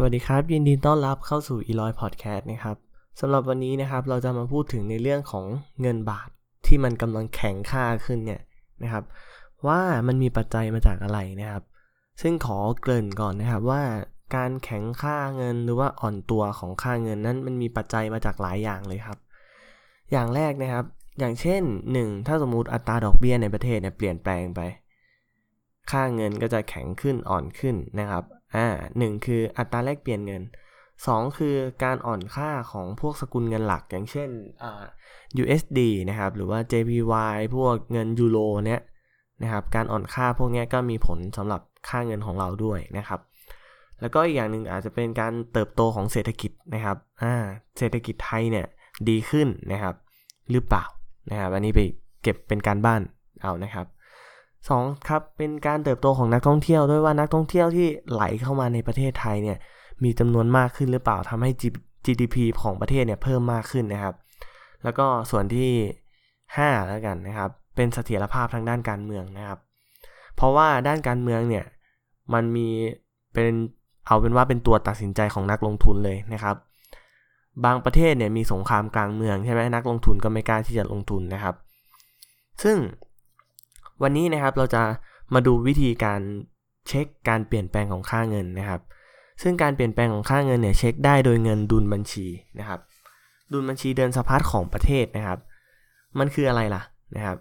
สวัสดีครับ ยินดีต้อนรับเข้าสู่ e l o y Podcast นะครับสำหรับวันนี้นะครับเราจะมาพูดถึงในเรื่องของเงินบาทที่มันกำลังแข็งค่าขึ้นเนี่ยนะครับ ว่ามันมีปัจจัยมาจากอะไรนะครับ ซึ่งขอเกริ่นก่อนนะครับว่าการแข็งค่าเงินหรือว่าอ่อนตัวของค่าเงินนั้นมันมีปัจจัยมาจากหลายอย่างเลยครับ อย่างแรกนะครับ อย่างเช่น 1. ถ้าสมมติอัตราดอกเบี้ยในประเทศเนี่ยเปลี่ยนแปลงไป ค่าเงินก็จะแข็งขึ้นอ่อนขึ้นนะครับ อ่าหนึ่งคืออัตราแลกเปลี่ยนเงิน 2 คือการอ่อนค่าของพวกสกุลเงินหลักอย่างเช่นอ่า USD นะครับ หรือว่า JPY พวกเงินยูโรเนี้ยนะครับ การอ่อนค่าพวกนี้ก็มีผลสำหรับค่าเงินของเราด้วยนะครับ แล้วก็อีกอย่างหนึ่งอาจจะเป็นการเติบโตของเศรษฐกิจนะครับอ่าเศรษฐกิจไทยเนี่ยดีขึ้นนะครับ หรือเปล่านะครับ อันนี้ไปเก็บเป็นการบ้านเอานะครับ สองครับเป็นการเติบโตของนักท่องเที่ยวด้วยว่านักท่องเที่ยวที่ไหลเข้ามาในประเทศไทยเนี่ยมีจำนวนมากขึ้นหรือเปล่าทำให้ GDP ของประเทศเนี่ยเพิ่มมากขึ้นนะครับ แล้วก็ส่วนที่ 5 แล้วกันนะครับ เป็นเสถียรภาพทางด้านการเมืองนะครับ เพราะว่าด้านการเมืองเนี่ยมันมีเป็นเอาเป็นว่าเป็นตัวตัดสินใจของนักลงทุนเลยนะครับ บางประเทศเนี่ยมีสงครามกลางเมืองใช่ไหมนักลงทุนก็ไม่กล้าที่จะลงทุนนะครับ ซึ่ง วันนี้นะครับเราจะมาดูวิธีการเช็คการเปลี่ยนแปลงของค่าเงินนะครับ ซึ่งการเปลี่ยนแปลงของค่าเงินเนี่ยเช็คได้โดยเงินดุลบัญชีนะครับ ดุลบัญชีเดินสะพัดของประเทศนะครับ มันคืออะไรล่ะนะครับ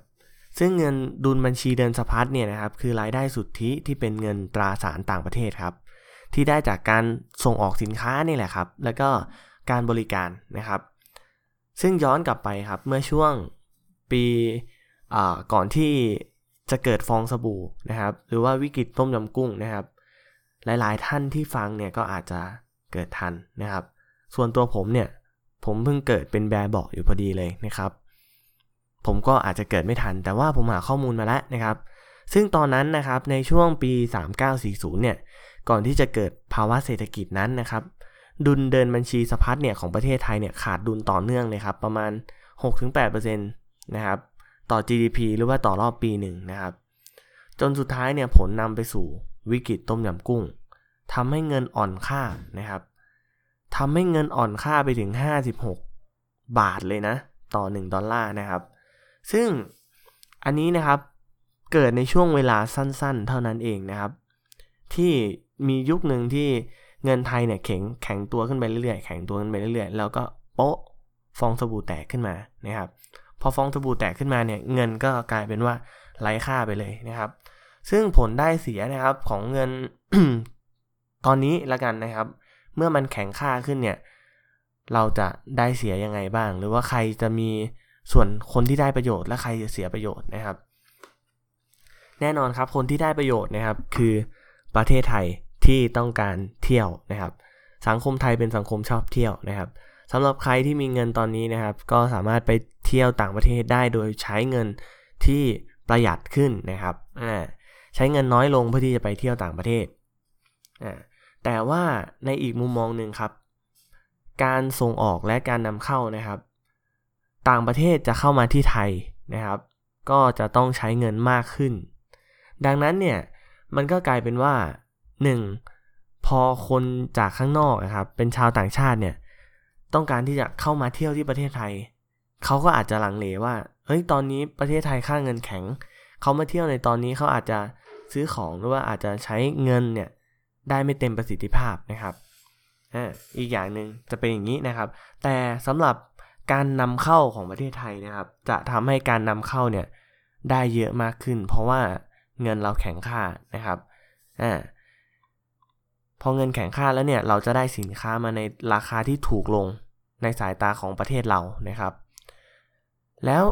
ซึ่งเงินดุลบัญชีเดินสะพัดเนี่ยนะครับคือรายได้สุทธิที่เป็นเงินตราสารต่างประเทศครับ ที่ได้จากการส่งออกสินค้านี่แหละครับ แล้วก็การบริการนะครับ ซึ่งย้อนกลับไปครับเมื่อช่วงปีก่อนที่ จะเกิดฟองสบู่นะครับ หรือว่าวิกฤตต้มยำกุ้งนะครับ หลายๆท่านที่ฟังเนี่ยก็อาจจะเกิดทันนะครับ ส่วนตัวผมเนี่ยผมเพิ่งเกิดเป็นแบร์บอกอยู่พอดีเลยนะครับ ผมก็อาจจะเกิดไม่ทัน แต่ว่าผมหาข้อมูลมาแล้วนะครับ ซึ่งตอนนั้นนะครับในช่วงปี 3940 เนี่ยก่อนที่จะเกิดภาวะเศรษฐกิจนั้นนะครับ ดุลเดินบัญชีสะพัดเนี่ยของประเทศไทยเนี่ยขาดดุลต่อเนื่องเลยครับ ประมาณ 6-8%นะครับ ต่อ GDP หรือว่าต่อรอบปีหนึ่งนะครับ จนสุดท้ายเนี่ยผลนำไปสู่วิกฤตต้มยำกุ้งทำให้เงินอ่อนค่านะครับทำให้เงินอ่อนค่าไปถึง 56 บาทเลยนะ ต่อ 1 ดอลลาร์นะครับ ซึ่งอันนี้นะครับเกิดในช่วงเวลาสั้นๆ เท่านั้นเองนะครับ ที่มียุคหนึ่งที่เงินไทยเนี่ยแข็งแข็งตัวขึ้นไปเรื่อยๆ แข็งตัวขึ้นไปเรื่อยๆ แล้วก็โป๊ะฟองสบู่แตกขึ้นมานะครับ พอฟองสบู่แตกขึ้นมาเนี่ยเงินก็กลายเป็นว่าไร้ค่าไปเลยนะครับ ซึ่งผลได้เสียนะครับของเงินตอนนี้ละกันนะครับ เมื่อมันแข็งค่าขึ้นเนี่ย เราจะได้เสียยังไงบ้าง หรือว่าใครจะมีส่วนคนที่ได้ประโยชน์และใครจะเสียประโยชน์นะครับ แน่นอนครับคนที่ได้ประโยชน์นะครับ คือประเทศไทยที่ต้องการเที่ยวนะครับ สังคมไทยเป็นสังคมชอบเที่ยวนะครับ สำหรับใครที่มีเงินตอนนี้นะครับ ก็สามารถไปเที่ยวต่างประเทศได้โดยใช้เงินที่ประหยัดขึ้นนะครับใช้เงินน้อยลงเพื่อที่จะไปเที่ยวต่างประเทศแต่ว่าในอีกมุมมองหนึ่งครับ การส่งออกและการนำเข้านะครับ ต่างประเทศจะเข้ามาที่ไทยนะครับ ก็จะต้องใช้เงินมากขึ้น ดังนั้นเนี่ยมันก็กลายเป็นว่า 1. พอคนจากข้างนอกนะครับ เป็นชาวต่างชาติเนี่ย ต้องการที่จะเข้ามาเที่ยวที่ประเทศไทย เขาก็อาจจะหลังเลว่า เฮ้ย ตอนนี้ประเทศไทยค่าเงินแข็ง เขามาเที่ยวในตอนนี้เขาอาจจะซื้อของหรือว่าอาจจะใช้เงินเนี่ยได้ไม่เต็มประสิทธิภาพนะครับอีกอย่างหนึ่งจะเป็นอย่างนี้นะครับ แต่สำหรับการนำเข้าของประเทศไทยนะครับ จะทำให้การนำเข้าเนี่ยได้เยอะมากขึ้น เพราะว่าเงินเราแข็งค่านะครับ อ่า พอเงินแข็งค่าแล้วเนี่ยเราจะได้สินค้ามาในราคาที่ถูกลงในสายตาของประเทศเรานะครับ แล้ว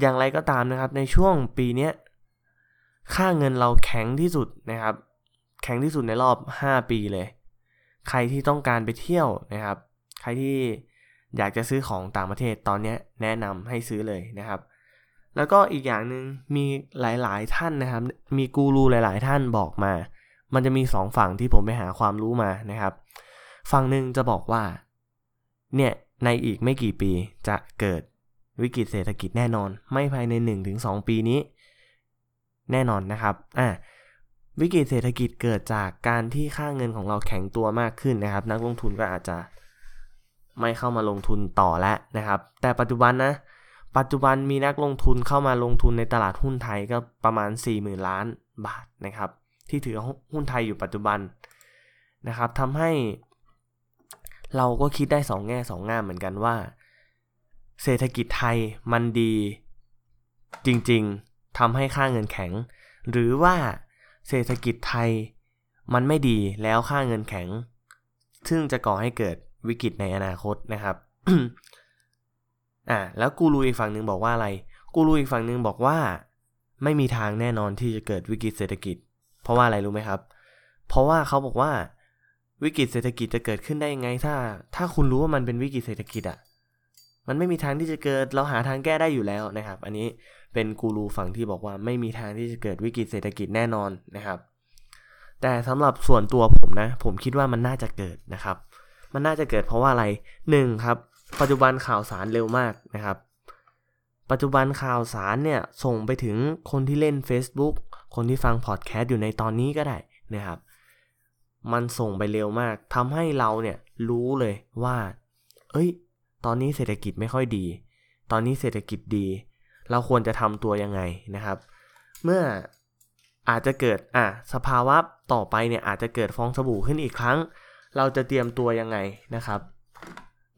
อย่างไรก็ตามนะครับ ในช่วงปีนี้ค่าเงินเราแข็งที่สุดนะครับ แข็งที่สุดในรอบ 5 ปีเลย ใครที่ต้องการไปเที่ยวนะครับ ใครที่อยากจะซื้อของต่างประเทศตอนนี้แนะนำให้ซื้อเลยนะครับ แล้วก็อีกอย่างหนึ่งมีหลายๆท่านนะครับ มีกูรูหลาย ๆ ท่านบอกมา มันจะมีสองฝั่งที่ผมไปหาความรู้มานะครับ ฝั่งหนึ่งจะบอกว่า เนี่ยในอีกไม่กี่ปีจะเกิดวิกฤตเศรษฐกิจแน่นอน ไม่ภายใน 1-2 ปีนี้ แน่นอนนะครับอ่าวิกฤตเศรษฐกิจเกิดจากการที่ค่าเงินของเราแข็งตัวมากขึ้นนะครับ นักลงทุนก็อาจจะไม่เข้ามาลงทุนต่อแล้วนะครับ แต่ปัจจุบันนะ ปัจจุบันมีนักลงทุนเข้ามาลงทุนในตลาดหุ้นไทยก็ประมาณ 40,000 ล้านบาทนะครับ ที่ถือหุ้นไทยอยู่ปัจจุบันนะครับทำให้เราก็คิดได้สองแง่สองงามเหมือนกันว่า เศรษฐกิจไทยมันดีจริงๆทำให้ค่าเงินแข็ง หรือว่าเศรษฐกิจไทยมันไม่ดีแล้วค่าเงินแข็ง ซึ่งจะก่อให้เกิดวิกฤตในอนาคตนะครับอ่าแล้วกูรูอีกฝั่งหนึ่งบอกว่าอะไร กูรูอีกฝั่งหนึ่งบอกว่า ไม่มีทางแน่นอนที่จะเกิดวิกฤตเศรษฐกิจ ราะว่าอะไรรู้ไหมครับ เพราะว่าเขาบอกว่าวิกฤตเศรษฐกิจจะเกิดขึ้นได้ยังไง ถ้า ถ้าคุณรู้ว่ามันเป็นวิกฤตเศรษฐกิจอะ่ะมันไม่มีทางที่จะเกิดเราหาทางแก้ได้อยู่แล้วนะครับ อันนี้เป็นกูรูฝั่งที่บอกว่าไม่มีทางที่จะเกิดวิกฤตเศรษฐกิจแน่นอนนะครับ แต่สำหรับส่วนตัวผมนะ ผมคิดว่ามันน่าจะเกิดนะครับ มันน่าจะเกิดเพราะว่าอะไรหนึ่งครับ ปัจจุบันข่าวสารเร็วมากนะครับ ปัจจุบันข่าวสารเนี่ยส่งไปถึงคนที่เล่น Facebook คนที่ฟังพอดแคสต์อยู่ในตอนนี้ก็ได้นะครับ มันส่งไปเร็วมากทำให้เราเนี่ยรู้เลยว่า เอ้ย ตอนนี้เศรษฐกิจไม่ค่อยดี ตอนนี้เศรษฐกิจดี เราควรจะทำตัวยังไงนะครับ เมื่ออาจจะเกิดอะสภาวะต่อไปเนี่ยอาจจะเกิดฟองสบู่ขึ้นอีกครั้ง เราจะเตรียมตัวยังไงนะครับ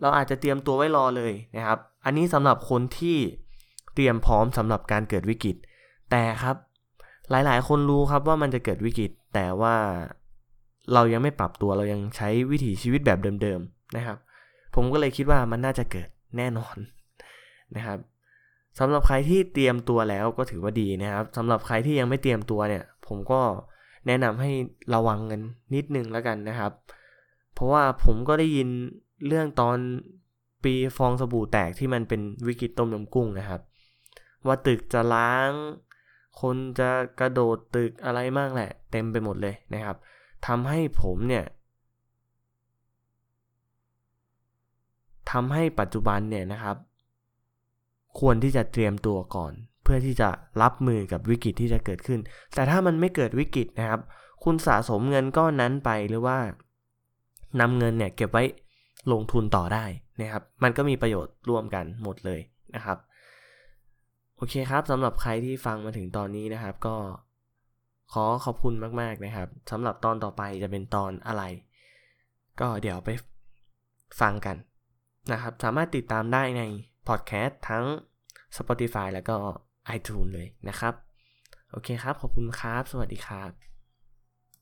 เราอาจจะเตรียมตัวไว้รอเลยนะครับ อันนี้สำหรับคนที่ เตรียมพร้อมสำหรับการเกิดวิกฤต แต่ครับหลายๆ คนรู้ครับว่ามันจะเกิดวิกฤต แต่ว่าเรายังไม่ปรับตัวเรายังใช้วิถีชีวิตแบบเดิมๆนะครับ ผมก็เลยคิดว่ามันน่าจะเกิดแน่นอนนะครับสำหรับใครที่เตรียมตัวแล้วก็ถือว่าดีนะครับสำหรับใครที่ยังไม่เตรียมตัวเนี่ย ผมก็แนะนำให้ระวังกันนิดนึงแล้วกันนะครับ เพราะว่าผมก็ได้ยินเรื่องตอนปีฟองสบู่แตกที่มันเป็นวิกฤตต้มยำกุ้งนะครับ ว่าตึกจะล้าง คนจะกระโดดตึกอะไรมากแหละ เต็มไปหมดเลยนะครับทำให้ผมเนี่ยทำให้ปัจจุบันเนี่ยนะครับ ควรที่จะเตรียมตัวก่อน เพื่อที่จะรับมือกับวิกฤตที่จะเกิดขึ้น แต่ถ้ามันไม่เกิดวิกฤตนะครับ คุณสะสมเงินก้อนนั้นไปหรือว่านำเงินเนี่ยเก็บไว้ลงทุนต่อได้นะครับ มันก็มีประโยชน์ร่วมกันหมดเลยนะครับ โอเคครับสำหรับใครที่ฟังมาถึงตอนนี้นะครับ ก็ขอขอบคุณมากๆนะครับสำหรับตอนต่อไปจะเป็นตอนอะไร ก็เดี๋ยวไปฟังกันนะครับ สามารถติดตามได้ในพอดแคสต์ทั้ง Spotify แล้วก็ iTunes เลยนะครับ โอเคครับ ขอบคุณครับ สวัสดีครับ